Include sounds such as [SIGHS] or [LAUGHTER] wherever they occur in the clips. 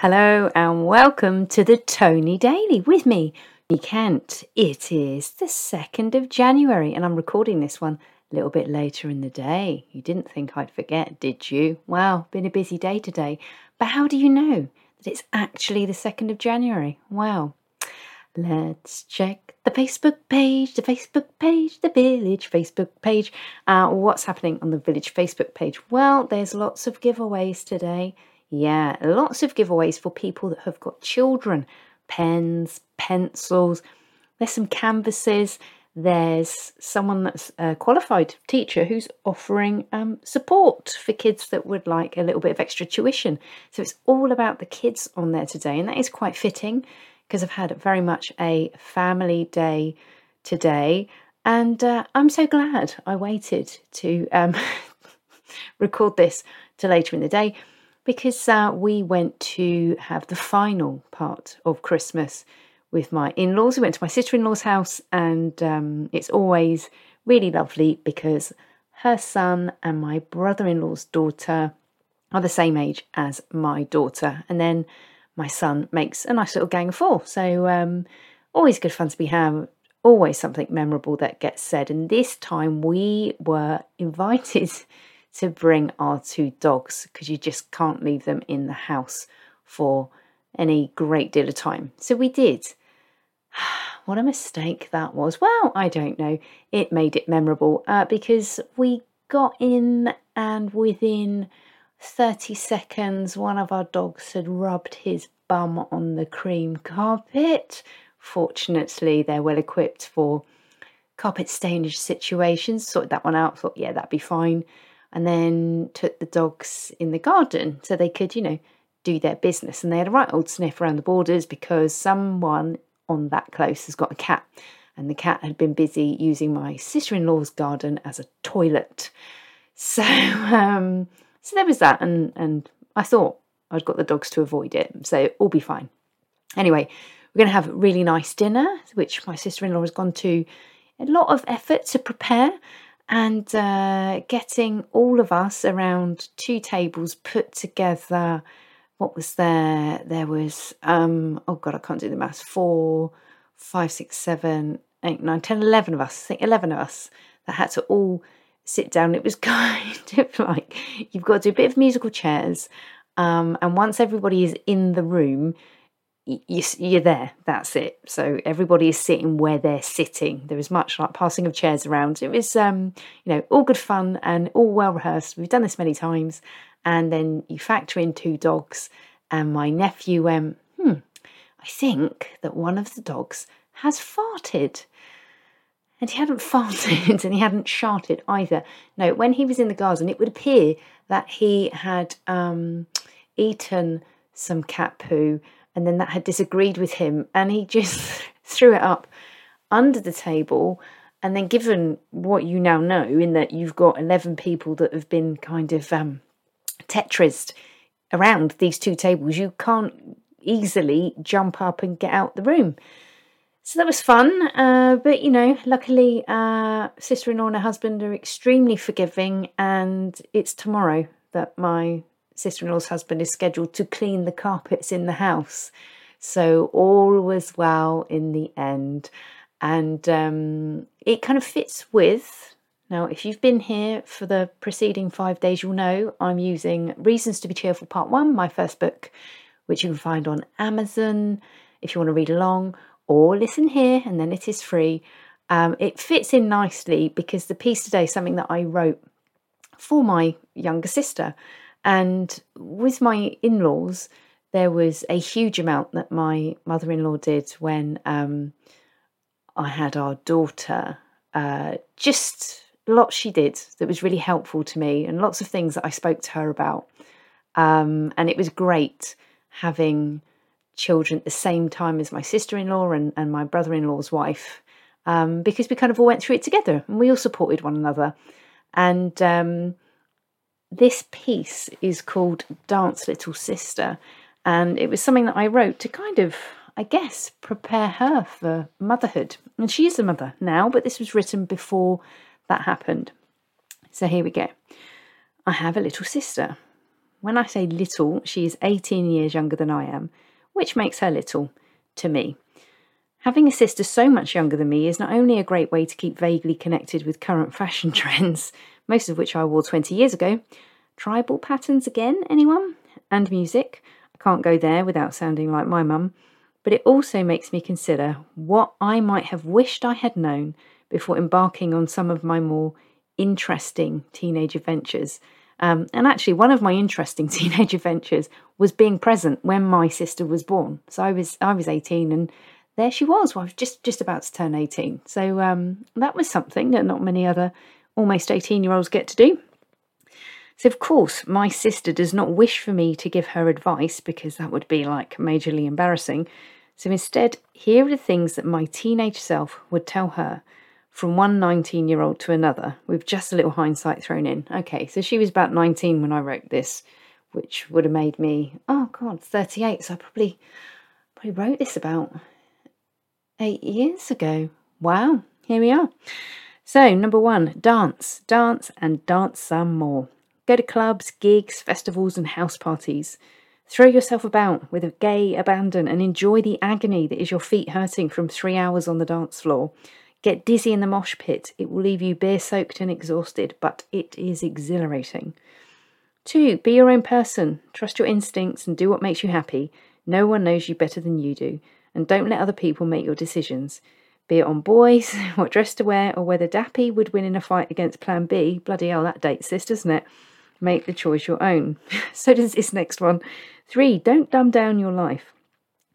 Hello and welcome to the Tony Daily with me, Tony Kent. It is the 2nd of January and I'm recording this one a little bit later in the day. You didn't think I'd forget, did you? Wow, been a busy day today. But how do you know that it's actually the 2nd of January? Wow. Let's check the Facebook page, the Facebook page, the village Facebook page. Uh, what's happening on the village Facebook page? Well, there's lots of giveaways today. Yeah, lots of giveaways for people that have got children pens, pencils. There's some canvases. There's someone that's a qualified teacher who's offering um, support for kids that would like a little bit of extra tuition. So it's all about the kids on there today, and that is quite fitting because I've had very much a family day today, and uh, I'm so glad I waited to um, [LAUGHS] record this to later in the day because uh, we went to have the final part of Christmas with my in laws. We went to my sister in law's house, and um, it's always really lovely because her son and my brother in law's daughter are the same age as my daughter. And then my son makes a nice little gang of four. So, um, always good fun to be had. Always something memorable that gets said. And this time we were [LAUGHS] invited to bring our two dogs because you just can't leave them in the house for any great deal of time. So we did. [SIGHS] what a mistake that was. Well, I don't know. It made it memorable uh, because we got in and within 30 seconds, one of our dogs had rubbed his bum on the cream carpet. Fortunately, they're well equipped for carpet stainage situations. Sorted that one out, thought, yeah, that'd be fine and then took the dogs in the garden so they could, you know, do their business. And they had a right old sniff around the borders because someone on that close has got a cat. And the cat had been busy using my sister in law's garden as a toilet. So, um, so there was that. And, and I thought I'd got the dogs to avoid it. So all be fine. Anyway, we're going to have a really nice dinner, which my sister in law has gone to a lot of effort to prepare and uh, getting all of us around two tables put together. What was there? There was, um, oh God, I can't do the maths. Four, five, six, seven, eight, nine, ten, eleven of us. I think 11 of us that had to all sit down. It was [LAUGHS] kind of like you've got to do a bit of musical chairs. Um, and once everybody is in the room, you're there. That's it. So everybody is sitting where they're sitting. There is much like passing of chairs around. It was, um, you know, all good fun and all well rehearsed. We've done this many times. And then you factor in two dogs, and my nephew went, "Hmm, I think that one of the dogs has farted." And he hadn't [LAUGHS] farted and he hadn't sharted either. No, when he was in the garden, it would appear that he had um, eaten some cat poo and then that had disagreed with him and he just [LAUGHS] threw it up under the table and then given what you now know in that you've got 11 people that have been kind of um, tetrised around these two tables you can't easily jump up and get out the room. So that was fun uh, but you know luckily uh, sister-in-law and her husband are extremely forgiving and it's tomorrow that my sister in law's husband is scheduled to clean the carpets in the house. So all was well in the end. And um, it kind of fits with. Now, if you've been here for the preceding five days, you'll know I'm using Reasons to Be Cheerful Part 1, my first book, which you can find on Amazon if you want to read along or listen here, and then it is free. Um, it fits in nicely because the piece today is something that I wrote for my younger sister. And with my in laws, there was a huge amount that my mother in law did when um, I had our daughter. Uh, just lots she did that was really helpful to me, and lots of things that I spoke to her about. Um, and it was great having children at the same time as my sister in law and, and my brother in law's wife um, because we kind of all went through it together and we all supported one another. And um, this piece is called Dance Little Sister, and it was something that I wrote to kind of, I guess, prepare her for motherhood. And she is a mother now, but this was written before that happened. So here we go. I have a little sister. When I say little, she is 18 years younger than I am, which makes her little to me. Having a sister so much younger than me is not only a great way to keep vaguely connected with current fashion [LAUGHS] trends, most of which I wore 20 years ago. Tribal patterns again, anyone? And music. I can't go there without sounding like my mum. But it also makes me consider what I might have wished I had known before embarking on some of my more interesting teenage adventures. Um, and actually, one of my interesting [LAUGHS] teenage adventures was being present when my sister was born. So I was I was 18 and there she was. Well, I was just just about to turn 18. So um, that was something that not many other almost 18 year olds get to do. So, of course, my sister does not wish for me to give her advice because that would be like majorly embarrassing. So, instead, here are the things that my teenage self would tell her from one 19 year old to another, with just a little hindsight thrown in. Okay, so she was about 19 when I wrote this, which would have made me, oh God, 38. So I probably, probably wrote this about eight years ago. Wow, here we are. So, number one, dance, dance, and dance some more. Go to clubs, gigs, festivals, and house parties. Throw yourself about with a gay abandon and enjoy the agony that is your feet hurting from three hours on the dance floor. Get dizzy in the mosh pit. It will leave you beer soaked and exhausted, but it is exhilarating. Two, be your own person. Trust your instincts and do what makes you happy. No one knows you better than you do. And don't let other people make your decisions. Be it on boys, [LAUGHS] what dress to wear, or whether Dappy would win in a fight against Plan B. Bloody hell, that dates this, doesn't it? Make the choice your own. [LAUGHS] so does this next one. Three, don't dumb down your life.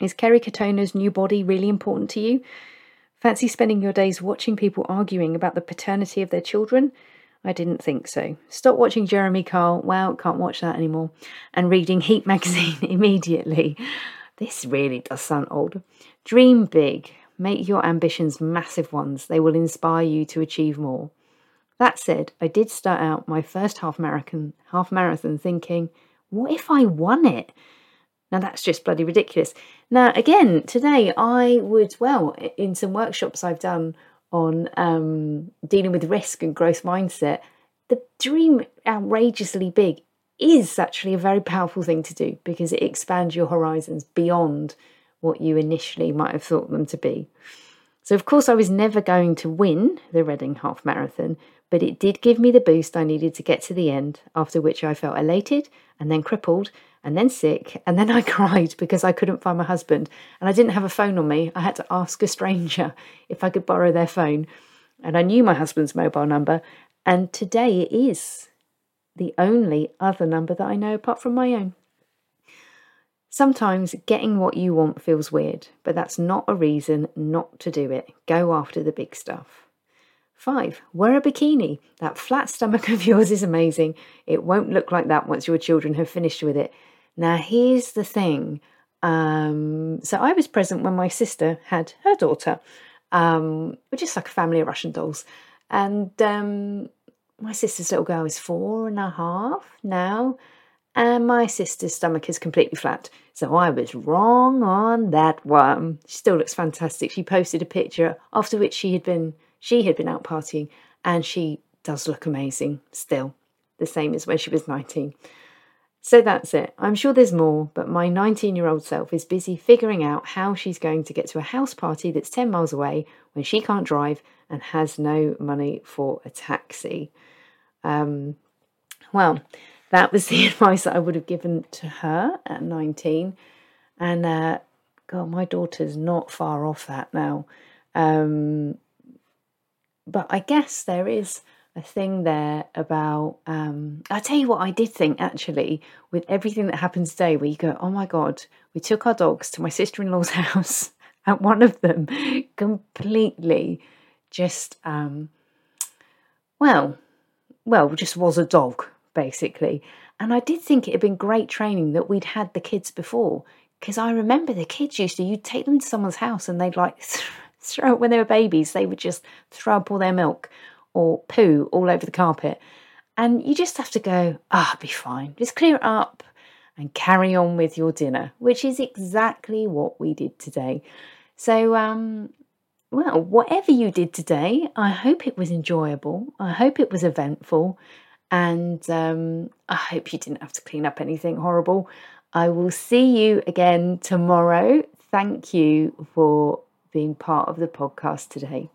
Is Kerry Katona's new body really important to you? Fancy spending your days watching people arguing about the paternity of their children? I didn't think so. Stop watching Jeremy Kyle. Wow, can't watch that anymore. And reading Heat [LAUGHS] magazine immediately. This really does sound old. Dream big. Make your ambitions massive ones. They will inspire you to achieve more. That said, I did start out my first half marathon, half marathon thinking, what if I won it? Now that's just bloody ridiculous. Now, again, today I would, well, in some workshops I've done on um, dealing with risk and growth mindset, the dream outrageously big is actually a very powerful thing to do because it expands your horizons beyond what you initially might have thought them to be. So, of course, I was never going to win the Reading Half Marathon, but it did give me the boost I needed to get to the end, after which I felt elated and then crippled and then sick, and then [LAUGHS] I cried because I couldn't find my husband and I didn't have a phone on me. I had to ask a stranger [LAUGHS] if I could borrow their phone. And I knew my husband's mobile number, and today it is the only other number that I know apart from my own. Sometimes getting what you want feels weird, but that's not a reason not to do it. Go after the big stuff. Five, wear a bikini. That flat stomach [LAUGHS] of yours is amazing. It won't look like that once your children have finished with it. Now, here's the thing. Um, so I was present when my sister had her daughter, Um, we're just like a family of Russian dolls. And um, my sister's little girl is four and a half now, and my sister's stomach is completely flat. So I was wrong on that one. She still looks fantastic. She posted a picture after which she had been she had been out partying, and she does look amazing still, the same as when she was 19. So that's it. I'm sure there's more, but my 19 year old self is busy figuring out how she's going to get to a house party that's 10 miles away when she can't drive and has no money for a taxi. Um, well, that was the [LAUGHS] advice that I would have given to her at 19. And uh, God, my daughter's not far off that now. Um, but I guess there is a thing there about um i tell you what i did think actually with everything that happens today where you go oh my god we took our dogs to my sister-in-law's [LAUGHS] house and one of them completely just um well well just was a dog basically and i did think it had been great training that we'd had the kids before because i remember the kids used to you'd take them to someone's house and they'd like [LAUGHS] throw when they were babies they would just throw up all their milk or poo all over the carpet. And you just have to go, ah, oh, be fine. Just clear it up and carry on with your dinner, which is exactly what we did today. So, um, well, whatever you did today, I hope it was enjoyable. I hope it was eventful. And um, I hope you didn't have to clean up anything horrible. I will see you again tomorrow. Thank you for being part of the podcast today.